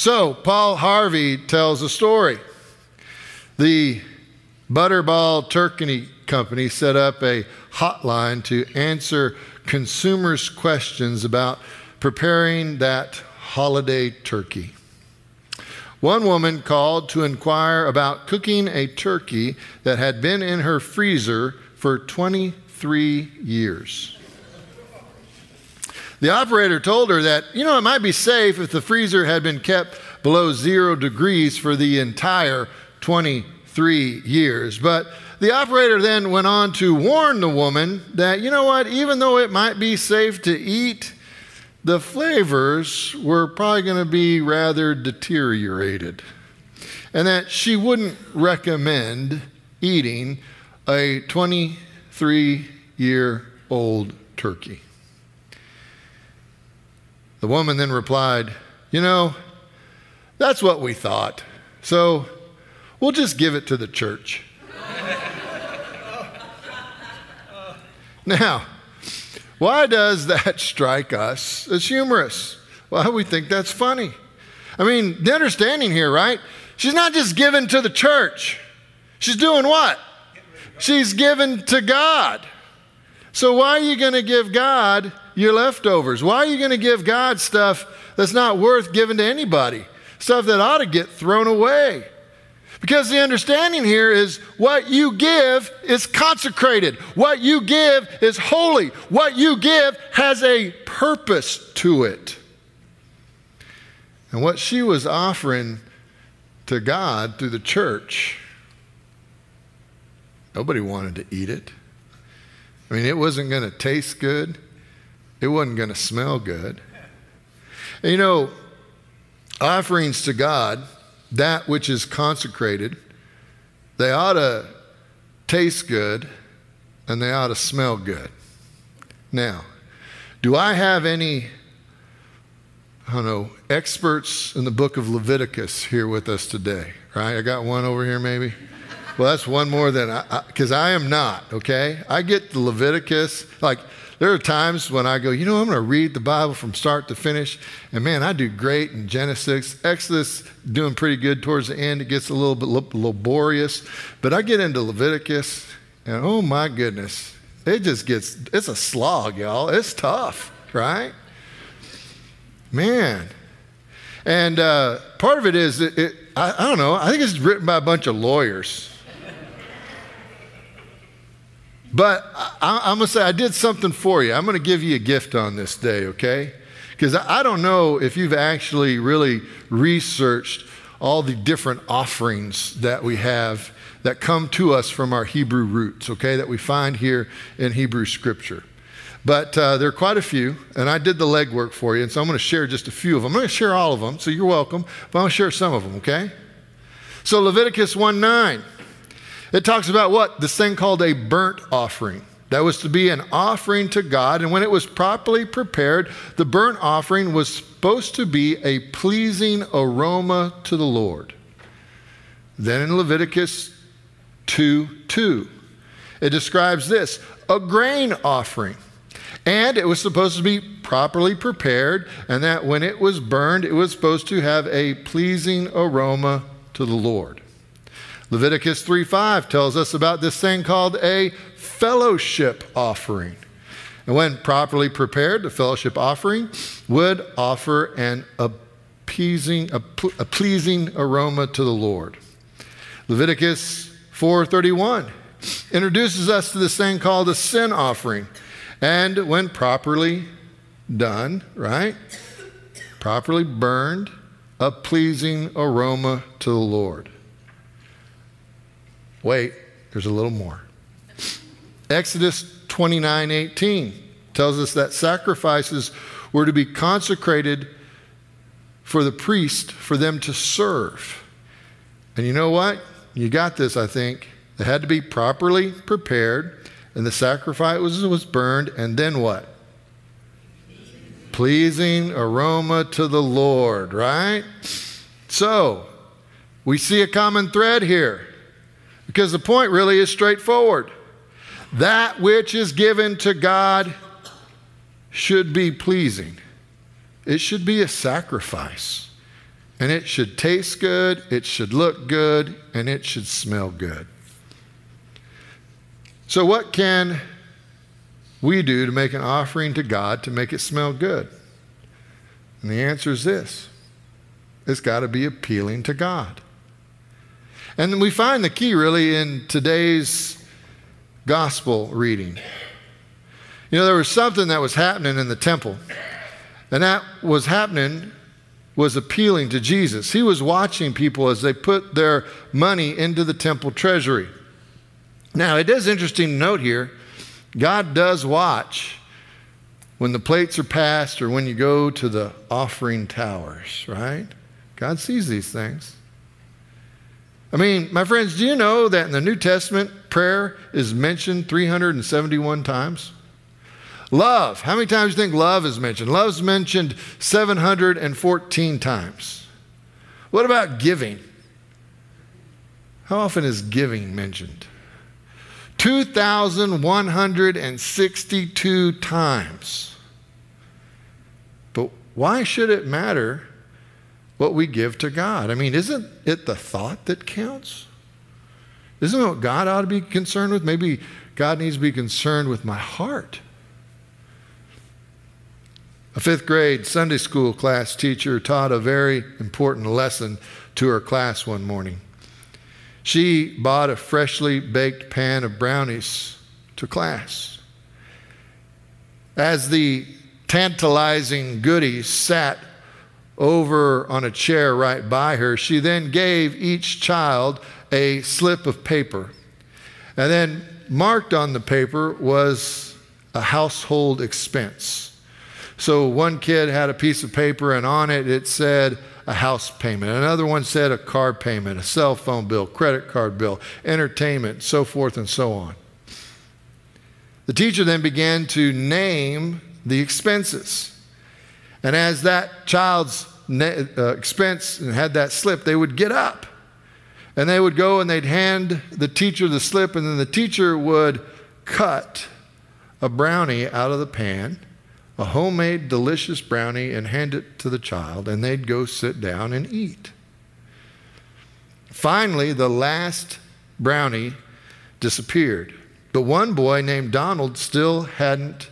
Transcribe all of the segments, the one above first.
So, Paul Harvey tells a story. The Butterball Turkey Company set up a hotline to answer consumers' questions about preparing that holiday turkey. One woman called to inquire about cooking a turkey that had been in her freezer for 23 years. The operator told her that, you know, it might be safe if the freezer had been kept below zero degrees for the entire 23 years. But the operator then went on to warn the woman that, you know what, even though it might be safe to eat, the flavors were probably going to be rather deteriorated. And that she wouldn't recommend eating a 23 year old turkey. The woman then replied, You know, that's what we thought. So we'll just give it to the church. now, why does that strike us as humorous? Why do we think that's funny? I mean, the understanding here, right? She's not just given to the church. She's doing what? She's given to God. So why are you going to give God your leftovers? Why are you going to give God stuff that's not worth giving to anybody? Stuff that ought to get thrown away. Because the understanding here is what you give is consecrated. What you give is holy. What you give has a purpose to it. And what she was offering to God through the church, nobody wanted to eat it. I mean, it wasn't going to taste good, it wasn't going to smell good. And you know, offerings to God, that which is consecrated, they ought to taste good and they ought to smell good. Now, do I have any, I don't know, experts in the book of Leviticus here with us today? Right? I got one over here maybe. Well, that's one more than I, because I, I am not, okay? I get the Leviticus, like, there are times when I go, you know, I'm going to read the Bible from start to finish, and man, I do great in Genesis. Exodus, doing pretty good towards the end. It gets a little bit laborious, but I get into Leviticus, and oh my goodness, it just gets, it's a slog, y'all. It's tough, right? Man. And uh, part of it is, it, it, I, I don't know, I think it's written by a bunch of lawyers. But I, am going to say, I did something for you. I'm going to give you a gift on this day, okay? Because I don't know if you've actually really researched all the different offerings that we have that come to us from our Hebrew roots, okay, that we find here in Hebrew scripture. But uh, there are quite a few, and I did the legwork for you, and so I'm going to share just a few of them. I'm going to share all of them, so you're welcome, but I'm going to share some of them, okay? So Leviticus 1 9. It talks about what? This thing called a burnt offering. That was to be an offering to God, and when it was properly prepared, the burnt offering was supposed to be a pleasing aroma to the Lord. Then in Leviticus 2 2, it describes this a grain offering. And it was supposed to be properly prepared, and that when it was burned, it was supposed to have a pleasing aroma to the Lord. Leviticus 3:5 tells us about this thing called a fellowship offering. And when properly prepared, the fellowship offering would offer an appeasing, a, a pleasing aroma to the Lord. Leviticus 4:31 introduces us to this thing called a sin offering. And when properly done, right? Properly burned, a pleasing aroma to the Lord. Wait, there's a little more. Exodus 29 18 tells us that sacrifices were to be consecrated for the priest for them to serve. And you know what? You got this, I think. It had to be properly prepared, and the sacrifice was, was burned, and then what? Pleasing aroma to the Lord, right? So, we see a common thread here. Because the point really is straightforward. That which is given to God should be pleasing, it should be a sacrifice. And it should taste good, it should look good, and it should smell good. So, what can we do to make an offering to God to make it smell good? And the answer is this it's got to be appealing to God. And we find the key really in today's gospel reading. You know, there was something that was happening in the temple, and that was happening was appealing to Jesus. He was watching people as they put their money into the temple treasury. Now, it is interesting to note here God does watch when the plates are passed or when you go to the offering towers, right? God sees these things. I mean, my friends, do you know that in the New Testament, prayer is mentioned 371 times? Love, how many times do you think love is mentioned? Love's mentioned 714 times. What about giving? How often is giving mentioned? 2,162 times. But why should it matter what we give to God? I mean, isn't it the thought that counts? Isn't what God ought to be concerned with? Maybe God needs to be concerned with my heart. A fifth grade Sunday school class teacher taught a very important lesson to her class one morning. She bought a freshly baked pan of brownies to class. As the tantalizing goodies sat over on a chair right by her, she then gave each child a slip of paper. And then marked on the paper was a household expense. So one kid had a piece of paper, and on it it said, a house payment. Another one said a car payment, a cell phone bill, credit card bill, entertainment, so forth and so on. The teacher then began to name the expenses. And as that child's uh, expense and had that slip, they would get up and they would go and they'd hand the teacher the slip, and then the teacher would cut a brownie out of the pan a homemade delicious brownie and hand it to the child, and they'd go sit down and eat. Finally, the last brownie disappeared. But one boy named Donald still hadn't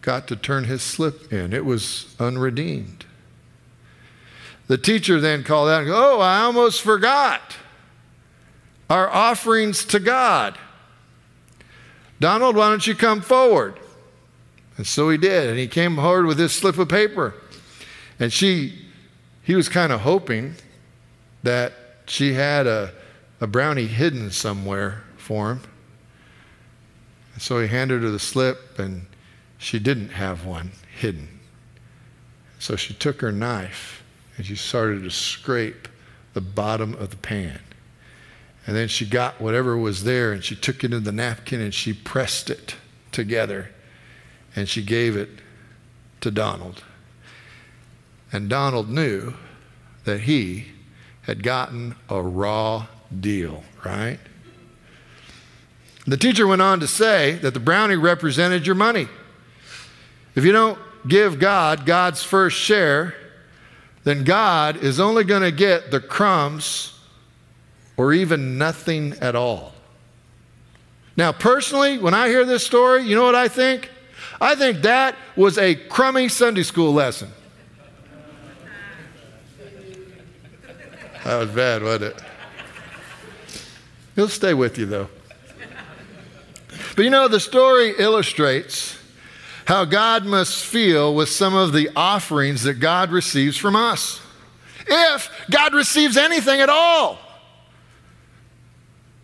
got to turn his slip in, it was unredeemed. The teacher then called out Oh, I almost forgot our offerings to God. Donald, why don't you come forward? And so he did. And he came forward with this slip of paper. And she, he was kind of hoping that she had a, a brownie hidden somewhere for him. And so he handed her the slip, and she didn't have one hidden. So she took her knife and she started to scrape the bottom of the pan. And then she got whatever was there and she took it in the napkin and she pressed it together and she gave it to Donald. And Donald knew that he had gotten a raw deal, right? The teacher went on to say that the brownie represented your money. If you don't give God God's first share, then God is only going to get the crumbs or even nothing at all. Now, personally, when I hear this story, you know what I think? I think that was a crummy Sunday school lesson. That was bad, wasn't it? He'll stay with you, though. But you know, the story illustrates how God must feel with some of the offerings that God receives from us. If God receives anything at all.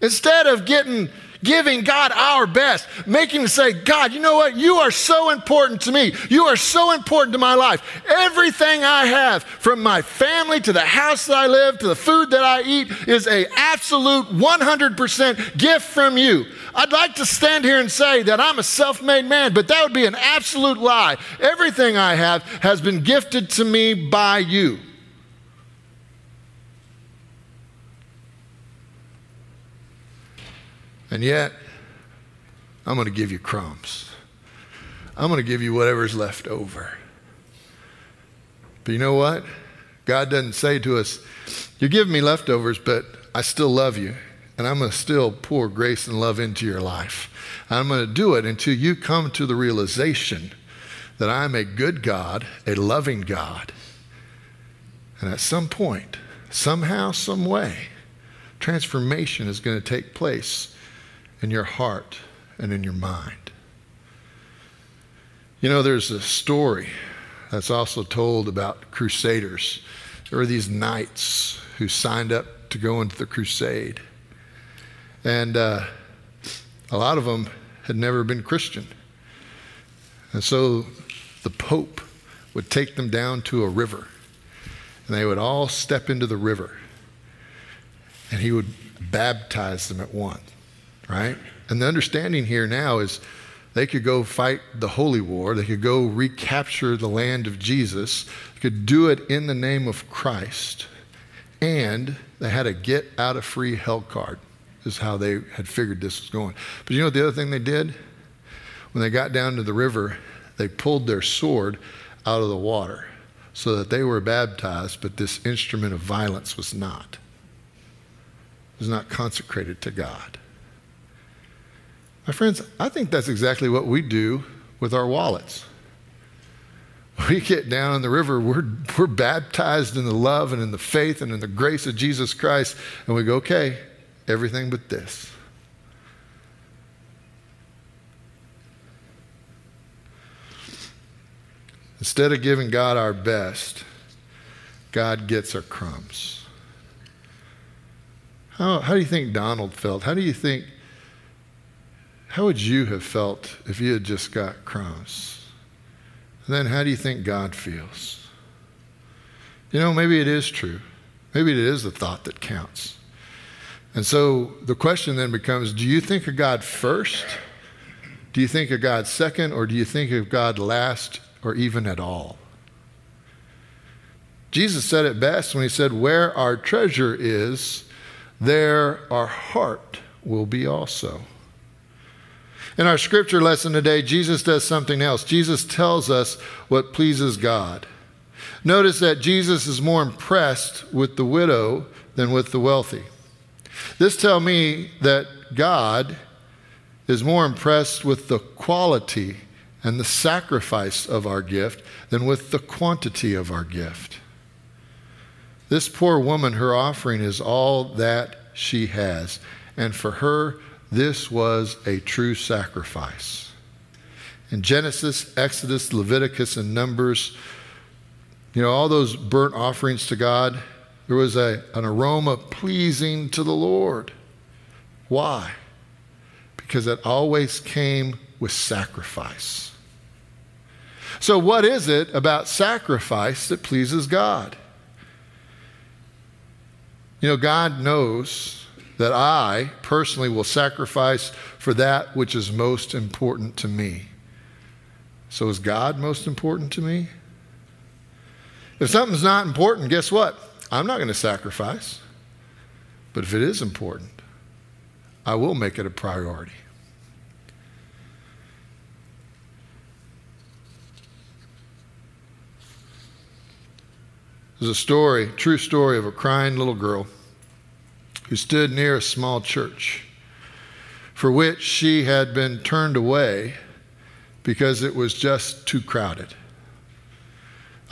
Instead of getting giving God our best, making him say, God, you know what? You are so important to me. You are so important to my life. Everything I have, from my family to the house that I live to the food that I eat, is a absolute 100% gift from you. I'd like to stand here and say that I'm a self made man, but that would be an absolute lie. Everything I have has been gifted to me by you. And yet, I'm going to give you crumbs. I'm going to give you whatever's left over. But you know what? God doesn't say to us, You're giving me leftovers, but I still love you, and I'm going to still pour grace and love into your life. I'm going to do it until you come to the realization that I'm a good God, a loving God. And at some point, somehow, some way, transformation is going to take place in your heart and in your mind. You know, there's a story that's also told about crusaders. There were these knights who signed up to go into the crusade. And uh, a lot of them had never been Christian. And so the Pope would take them down to a river, and they would all step into the river, and he would baptize them at once, right? And the understanding here now is they could go fight the holy war. They could go recapture the land of Jesus. They could do it in the name of Christ. And they had a get out of free hell card, is how they had figured this was going. But you know what the other thing they did? When they got down to the river, they pulled their sword out of the water so that they were baptized, but this instrument of violence was not. It was not consecrated to God. My friends, I think that's exactly what we do with our wallets. We get down in the river, we're, we're baptized in the love and in the faith and in the grace of Jesus Christ, and we go, okay, everything but this. Instead of giving God our best, God gets our crumbs. How, how do you think Donald felt? How do you think how would you have felt if you had just got crumbs? And then how do you think God feels? You know, maybe it is true. Maybe it is the thought that counts. And so the question then becomes do you think of God first? Do you think of God second? Or do you think of God last or even at all? Jesus said it best when he said, Where our treasure is, there our heart will be also. In our scripture lesson today, Jesus does something else. Jesus tells us what pleases God. Notice that Jesus is more impressed with the widow than with the wealthy. This tells me that God is more impressed with the quality and the sacrifice of our gift than with the quantity of our gift. This poor woman, her offering is all that she has. And for her, this was a true sacrifice. In Genesis, Exodus, Leviticus, and Numbers, you know, all those burnt offerings to God, there was a, an aroma pleasing to the Lord. Why? Because it always came with sacrifice. So, what is it about sacrifice that pleases God? You know, God knows that I personally will sacrifice for that which is most important to me. So, is God most important to me? If something's not important, guess what? I'm not going to sacrifice. But if it is important, I will make it a priority. There's a story, true story of a crying little girl who stood near a small church for which she had been turned away because it was just too crowded.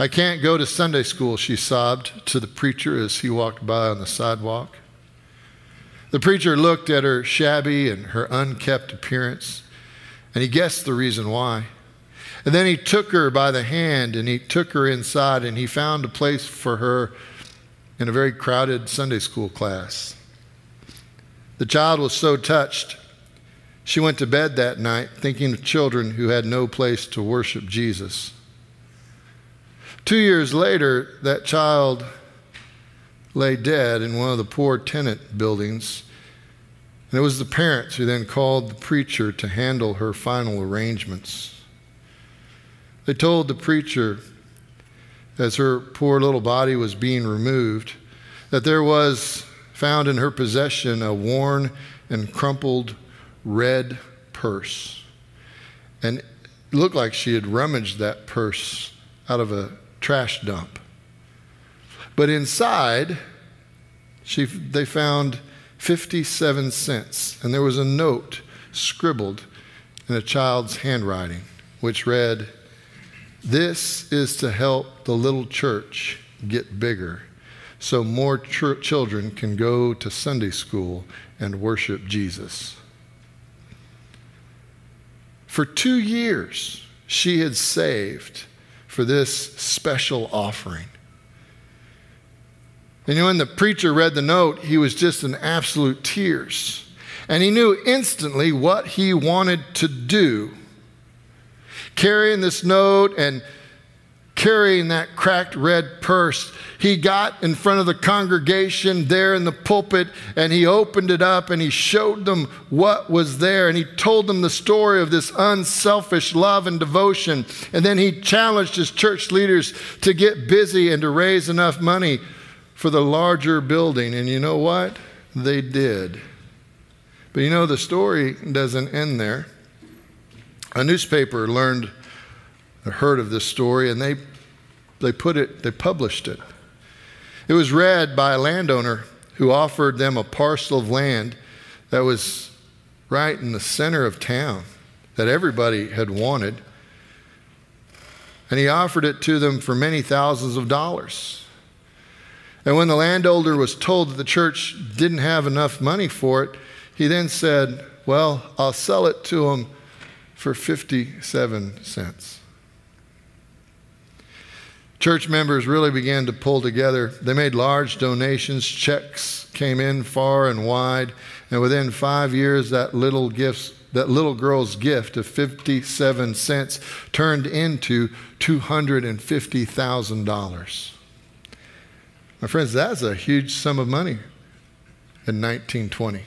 I can't go to Sunday school, she sobbed to the preacher as he walked by on the sidewalk. The preacher looked at her shabby and her unkept appearance, and he guessed the reason why. And then he took her by the hand and he took her inside, and he found a place for her in a very crowded Sunday school class. The child was so touched. She went to bed that night thinking of children who had no place to worship Jesus. Two years later, that child lay dead in one of the poor tenant buildings. And it was the parents who then called the preacher to handle her final arrangements. They told the preacher, as her poor little body was being removed, that there was found in her possession a worn and crumpled red purse. And it looked like she had rummaged that purse out of a trash dump. But inside, she, they found 57 cents, and there was a note scribbled in a child's handwriting, which read, This is to help the little church get bigger so more ch- children can go to Sunday school and worship Jesus. For two years, she had saved for this special offering. And when the preacher read the note, he was just in absolute tears. And he knew instantly what he wanted to do. Carrying this note and carrying that cracked red purse, he got in front of the congregation there in the pulpit and he opened it up and he showed them what was there and he told them the story of this unselfish love and devotion. And then he challenged his church leaders to get busy and to raise enough money for the larger building. And you know what? They did. But you know, the story doesn't end there. A newspaper learned heard of this story and they, they put it, they published it. It was read by a landowner who offered them a parcel of land that was right in the center of town that everybody had wanted. And he offered it to them for many thousands of dollars. And when the landowner was told that the church didn't have enough money for it, he then said, Well, I'll sell it to them for 57 cents. Church members really began to pull together. They made large donations, checks came in far and wide, and within five years, that little gifts, that little girl's gift of 57 cents turned into $250,000. My friends, that's a huge sum of money in 1920.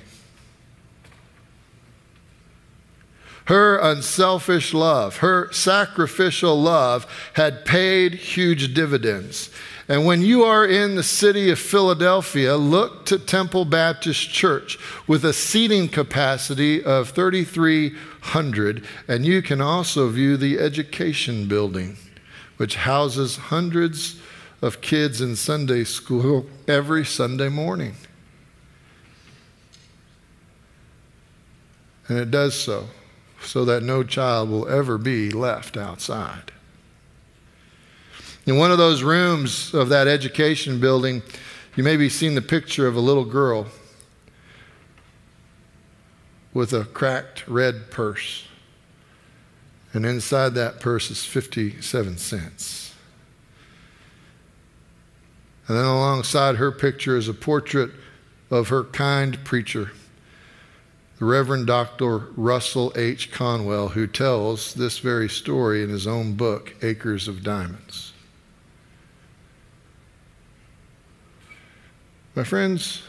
Her unselfish love, her sacrificial love had paid huge dividends. And when you are in the city of Philadelphia, look to Temple Baptist Church with a seating capacity of 3,300. And you can also view the education building, which houses hundreds of kids in Sunday school every Sunday morning. And it does so so that no child will ever be left outside. In one of those rooms of that education building, you may be seeing the picture of a little girl with a cracked red purse. And inside that purse is 57 cents. And then alongside her picture is a portrait of her kind preacher the Reverend Dr. Russell H. Conwell, who tells this very story in his own book, Acres of Diamonds. My friends,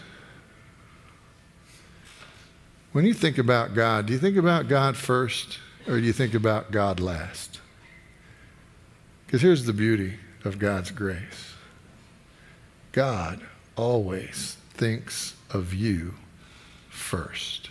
when you think about God, do you think about God first or do you think about God last? Because here's the beauty of God's grace God always thinks of you first.